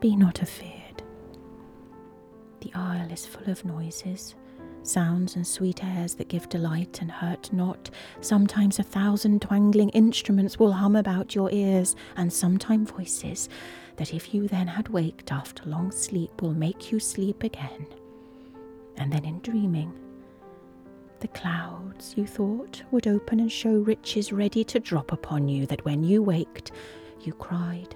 Be not afeard. The isle is full of noises, sounds and sweet airs that give delight and hurt not. Sometimes a thousand twangling instruments will hum about your ears, and sometime voices that, if you then had waked after long sleep, will make you sleep again. And then in dreaming, the clouds, you thought, would open and show riches ready to drop upon you, that when you waked, you cried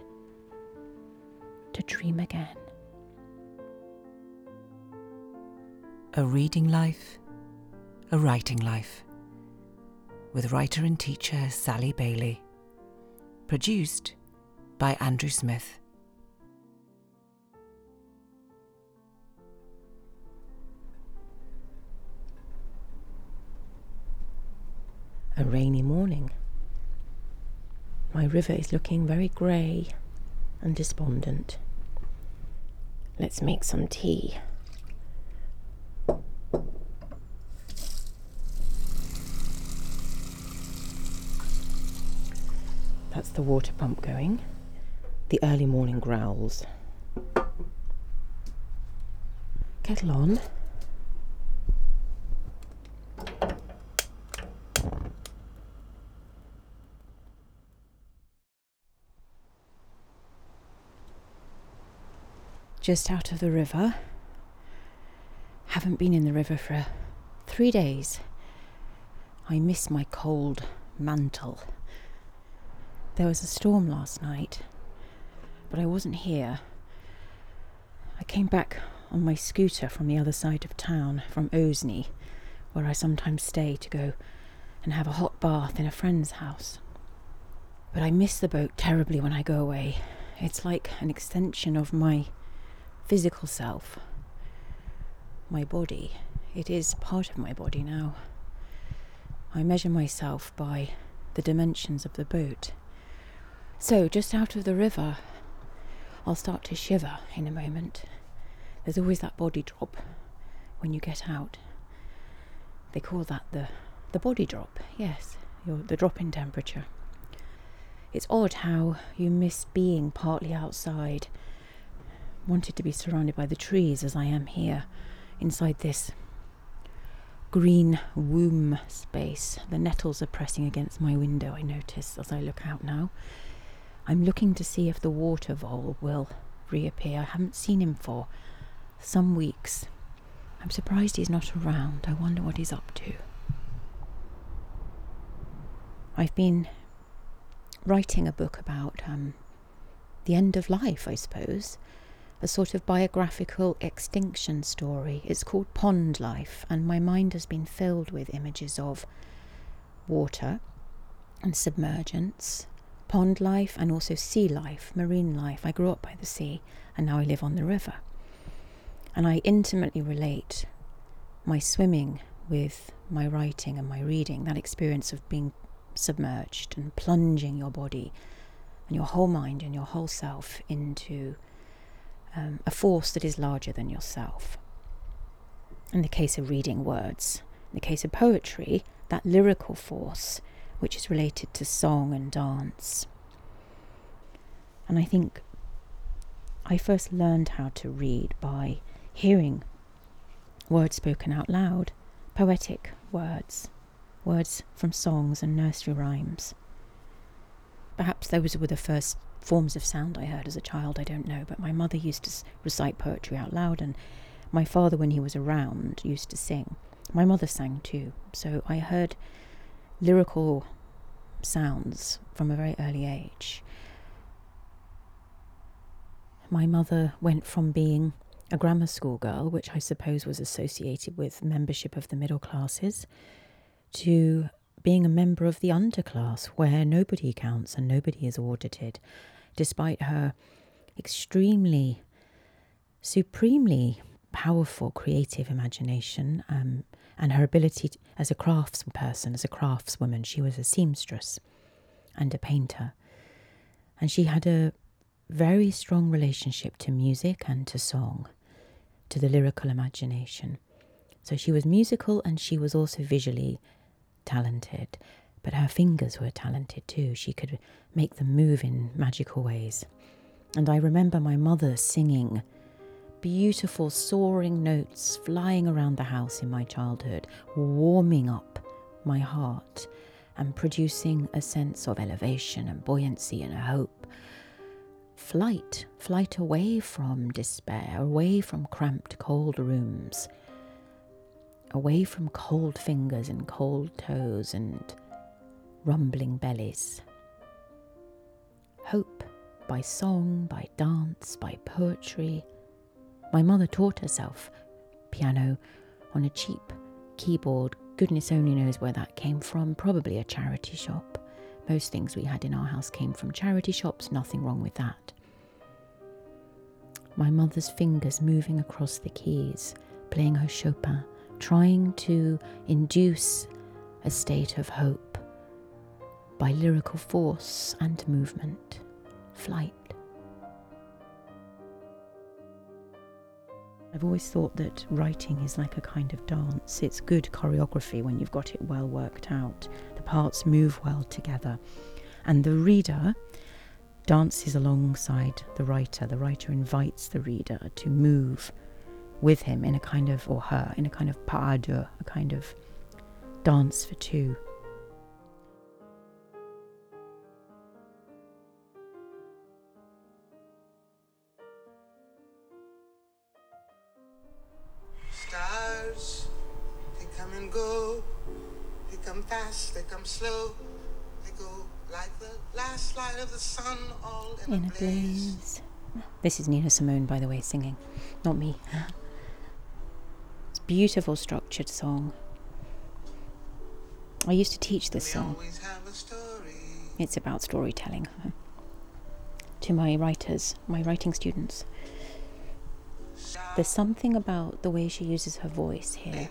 to dream again. A reading life, a writing life, with writer and teacher Sally Bayley. Produced by Andrew Smith. A rainy morning. My river is looking very grey and despondent. Let's make some tea. That's the water pump going. The early morning growls. Kettle on. Just out of the river. Haven't been in the river for three days. I miss my cold mantle. There was a storm last night, but I wasn't here. I came back on my scooter from the other side of town, from Osney, where I sometimes stay to go and have a hot bath in a friend's house. But I miss the boat terribly when I go away. It's like an extension of my physical self, my body. It is part of my body now. I measure myself by the dimensions of the boat. So, just out of the river, I'll start to shiver in a moment. There's always that body drop when you get out. They call that the, the body drop, yes, your, the drop in temperature. It's odd how you miss being partly outside, wanted to be surrounded by the trees as I am here, inside this green womb space. The nettles are pressing against my window, I notice as I look out now. I'm looking to see if the water vole will reappear. I haven't seen him for some weeks. I'm surprised he's not around. I wonder what he's up to. I've been writing a book about um, the end of life, I suppose, a sort of biographical extinction story. It's called Pond Life, and my mind has been filled with images of water and submergence pond life and also sea life, marine life. I grew up by the sea and now I live on the river. And I intimately relate my swimming with my writing and my reading, that experience of being submerged and plunging your body and your whole mind and your whole self into um, a force that is larger than yourself. In the case of reading words, in the case of poetry, that lyrical force which is related to song and dance. And I think I first learned how to read by hearing words spoken out loud, poetic words, words from songs and nursery rhymes. Perhaps those were the first forms of sound I heard as a child, I don't know, but my mother used to recite poetry out loud, and my father, when he was around, used to sing. My mother sang too, so I heard lyrical sounds from a very early age. My mother went from being a grammar school girl, which I suppose was associated with membership of the middle classes, to being a member of the underclass, where nobody counts and nobody is audited, despite her extremely, supremely powerful creative imagination um, and her ability to, as a craftsperson, as a craftswoman. She was a seamstress and a painter. And she had a very strong relationship to music and to song, to the lyrical imagination. So she was musical and she was also visually talented, but her fingers were talented too. She could make them move in magical ways. And I remember my mother singing beautiful soaring notes flying around the house in my childhood, warming up my heart and producing a sense of elevation and buoyancy and hope. Flight, flight away from despair, away from cramped, cold rooms, away from cold fingers and cold toes and rumbling bellies. Hope by song, by dance, by poetry, my mother taught herself piano on a cheap keyboard. Goodness only knows where that came from, probably a charity shop. Most things we had in our house came from charity shops, nothing wrong with that. My mother's fingers moving across the keys, playing her Chopin, trying to induce a state of hope by lyrical force and movement, flight. I've always thought that writing is like a kind of dance. It's good choreography when you've got it well worked out. The parts move well together. And the reader dances alongside the writer. The writer invites the reader to move with him in a kind of, or her, in a kind of pas de deux, a kind of dance for two. Fast, they come slow. They go like the last light of the sun, all in, in a, blaze. blaze. This is Nina Simone, by the way, singing, not me. It's beautiful, structured song. I used to teach this song. It's about storytelling to my writers, my writing students. There's something about the way she uses her voice here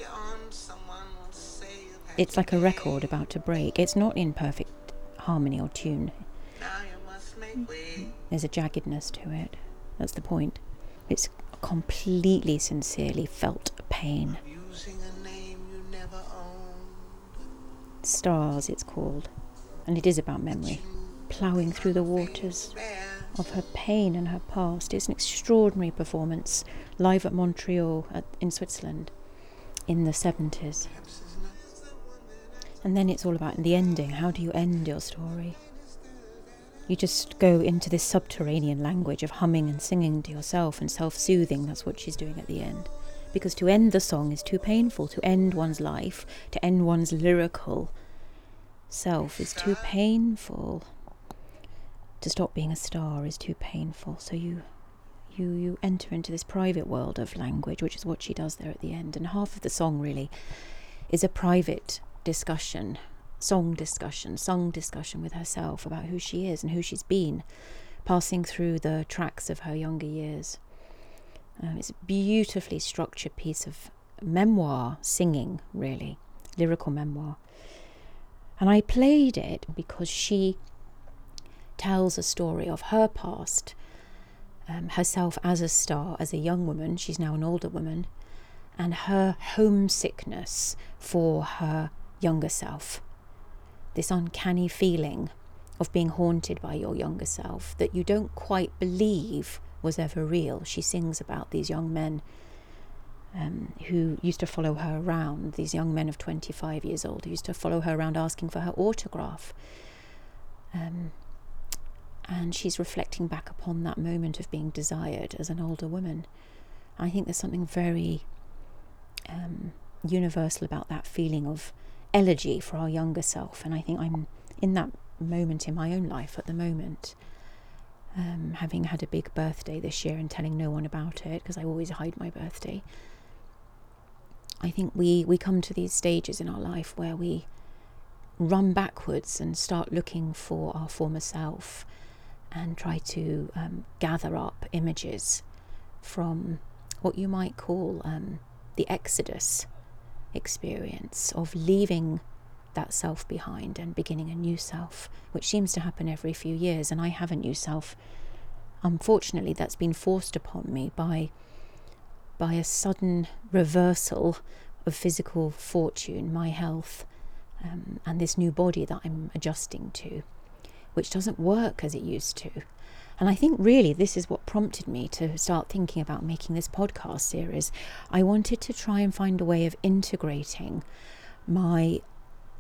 it's like a record about to break. It's not in perfect harmony or tune. There's a jaggedness to it. That's the point. It's completely sincerely felt pain. Stars, it's called. And it is about memory. Ploughing through the waters of her pain and her past. It's an extraordinary performance live at Montreux at, in Switzerland in the 70s. And then it's all about the ending. How do you end your story? You just go into this subterranean language of humming and singing to yourself and self soothing. That's what she's doing at the end. Because to end the song is too painful. To end one's life, to end one's lyrical self is too painful. To stop being a star is too painful. So you you you enter into this private world of language, which is what she does there at the end. And half of the song really is a private discussion, song discussion, song discussion with herself about who she is and who she's been, passing through the tracks of her younger years. Um, it's a beautifully structured piece of memoir singing, really, lyrical memoir. And I played it because she tells a story of her past, um, herself as a star, as a young woman. She's now an older woman, and her homesickness for her younger self. This uncanny feeling of being haunted by your younger self that you don't quite believe was ever real. She sings about these young men um, who used to follow her around, these young men of 25 years old who used to follow her around asking for her autograph. Um, and she's reflecting back upon that moment of being desired as an older woman. I think there's something very um, universal about that feeling of elegy for our younger self. And I think I'm in that moment in my own life at the moment. Um, having had a big birthday this year and telling no one about it because I always hide my birthday. I think we, we come to these stages in our life where we run backwards and start looking for our former self and try to um, gather up images from what you might call um, the exodus experience of leaving that self behind and beginning a new self, which seems to happen every few years. And I have a new self. Unfortunately, that's been forced upon me by by a sudden reversal of physical fortune, my health, um, and this new body that I'm adjusting to, which doesn't work as it used to. And I think really this is what prompted me to start thinking about making this podcast series. I wanted to try and find a way of integrating my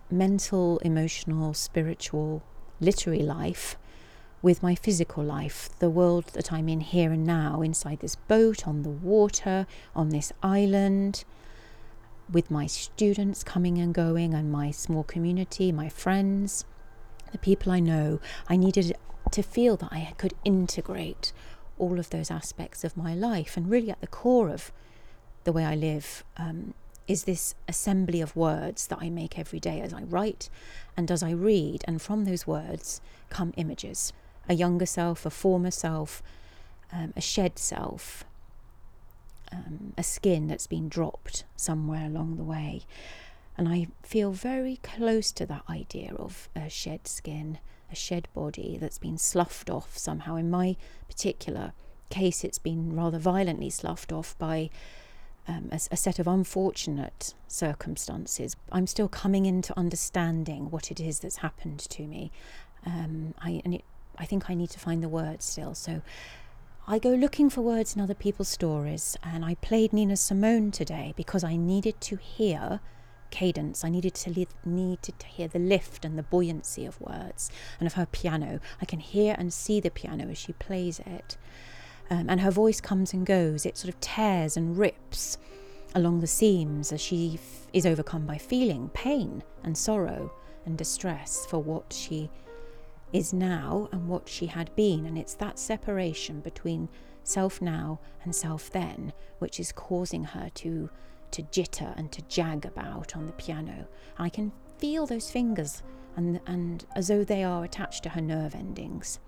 mental, emotional, spiritual, literary life with my physical life, the world that I'm in here and now, inside this boat, on the water, on this island, with my students coming and going, and my small community, my friends, the people I know. I needed to feel that I could integrate all of those aspects of my life. And really, at the core of the way I live, um, is this assembly of words that I make every day as I write and as I read. And from those words come images a younger self, a former self, um, a shed self, um, a skin that's been dropped somewhere along the way. And I feel very close to that idea of a shed skin, a shed body that's been sloughed off somehow. In my particular case, it's been rather violently sloughed off by um, a, a, set of unfortunate circumstances. I'm still coming into understanding what it is that's happened to me. Um, I, and it I think I need to find the words still. So I go looking for words in other people's stories, and I played Nina Simone today because I needed to hear cadence. I needed to li- needed to hear the lift and the buoyancy of words and of her piano. I can hear and see the piano as she plays it, um, and her voice comes and goes. It sort of tears and rips along the seams as she f- is overcome by feeling pain and sorrow and distress for what she is now and what she had been. And it's that separation between self now and self then which is causing her to to jitter and to jag about on the piano. I can feel those fingers and and as though they are attached to her nerve endings.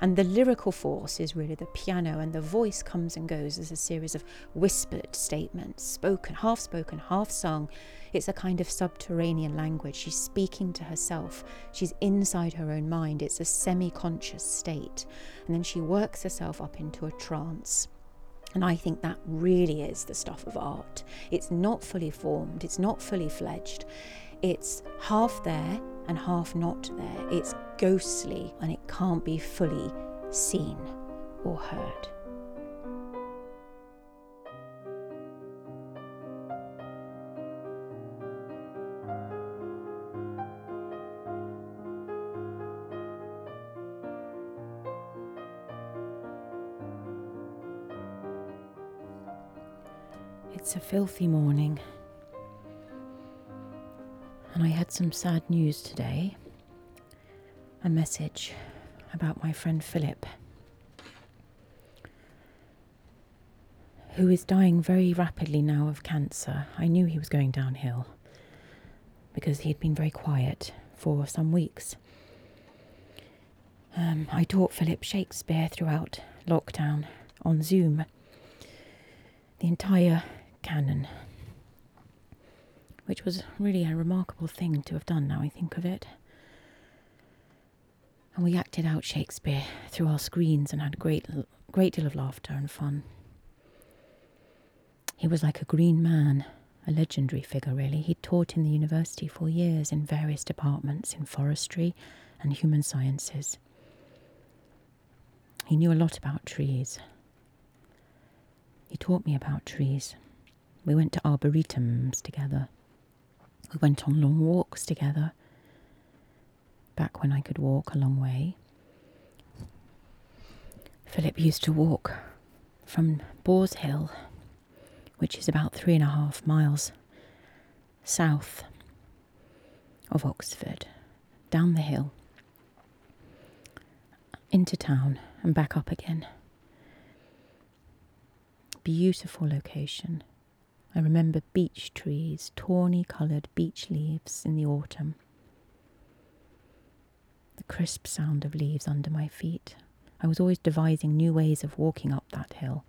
And the lyrical force is really the piano, and the voice comes and goes as a series of whispered statements, spoken, half spoken, half sung. It's a kind of subterranean language. She's speaking to herself. She's inside her own mind. It's a semi conscious state. And then she works herself up into a trance. And I think that really is the stuff of art. It's not fully formed, it's not fully fledged. It's half there and half not there. It's ghostly and it can't be fully seen or heard. It's a filthy morning and I had some sad news today. A message about my friend Philip, who is dying very rapidly now of cancer. I knew he was going downhill because he had been very quiet for some weeks. Um, I taught Philip Shakespeare throughout lockdown on Zoom, the entire canon which was really a remarkable thing to have done now I think of it. And we acted out Shakespeare through our screens and had a great, great deal of laughter and fun. He was like a green man, a legendary figure, really. He'd taught in the university for years in various departments in forestry and human sciences. He knew a lot about trees. He taught me about trees. We went to arboretums together. We went on long walks together, back when I could walk a long way. Philip used to walk from Boars Hill, which is about three and a half miles south of Oxford, down the hill, into town, and back up again. Beautiful location. I remember beech trees, tawny coloured beech leaves in the autumn. The crisp sound of leaves under my feet. I was always devising new ways of walking up that hill.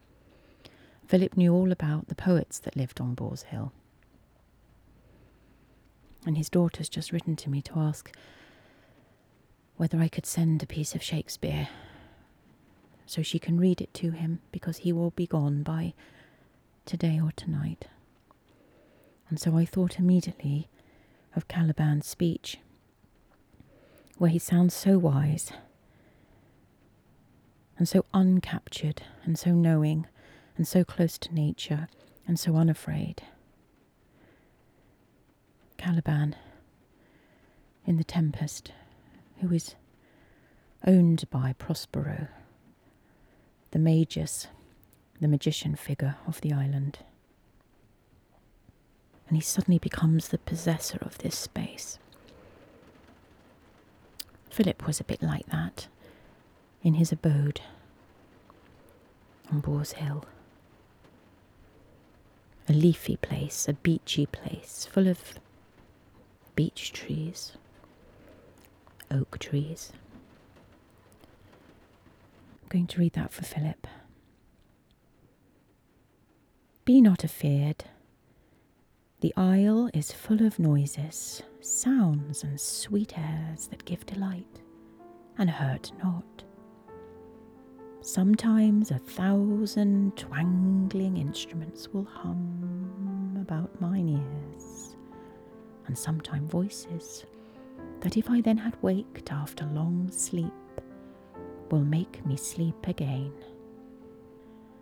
Philip knew all about the poets that lived on Boars Hill. And his daughter's just written to me to ask whether I could send a piece of Shakespeare so she can read it to him because he will be gone by today or tonight and so I thought immediately of Caliban's speech, where he sounds so wise. and so uncaptured, and so knowing, and so close to nature, and so unafraid. Caliban in The Tempest, who is owned by Prospero, the magus, the magician figure of the island. And he suddenly becomes the possessor of this space. Philip was a bit like that in his abode on Boar's Hill. A leafy place, a beechy place, full of beech trees, oak trees. I'm going to read that for Philip. Be not afeard. The isle is full of noises, sounds, and sweet airs that give delight, and hurt not. Sometimes a thousand twangling instruments will hum about mine ears, and sometimes voices that if I then had waked after long sleep, will make me sleep again.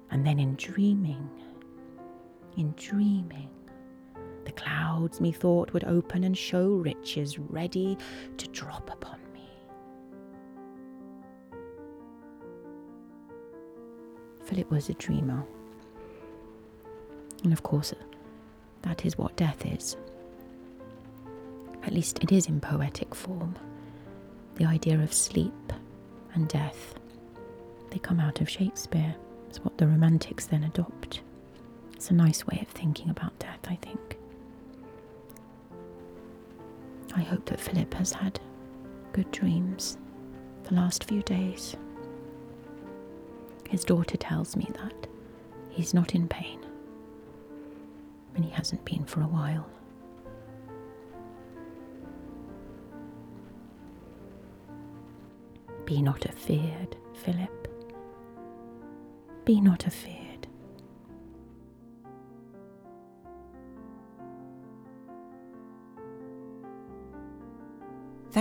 And then in dreaming, in dreaming, the clouds methought would open and show riches ready to drop upon me. Philip was a dreamer. And of course, that is what death is. At least it is in poetic form. The idea of sleep and death. They come out of Shakespeare. It's what the Romantics then adopt. It's a nice way of thinking about death, I think. I hope that Philip has had good dreams the last few days. His daughter tells me that he's not in pain, and he hasn't been for a while. Be not afeard, Philip. Be not afeard.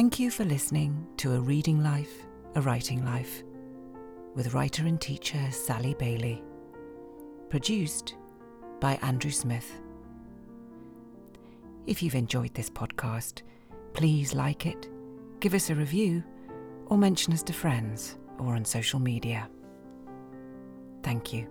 Thank you for listening to A Reading Life, A Writing Life with writer and teacher Sally Bayley. Produced by Andrew Smith. If you've enjoyed this podcast, please like it, give us a review, or mention us to friends or on social media. Thank you.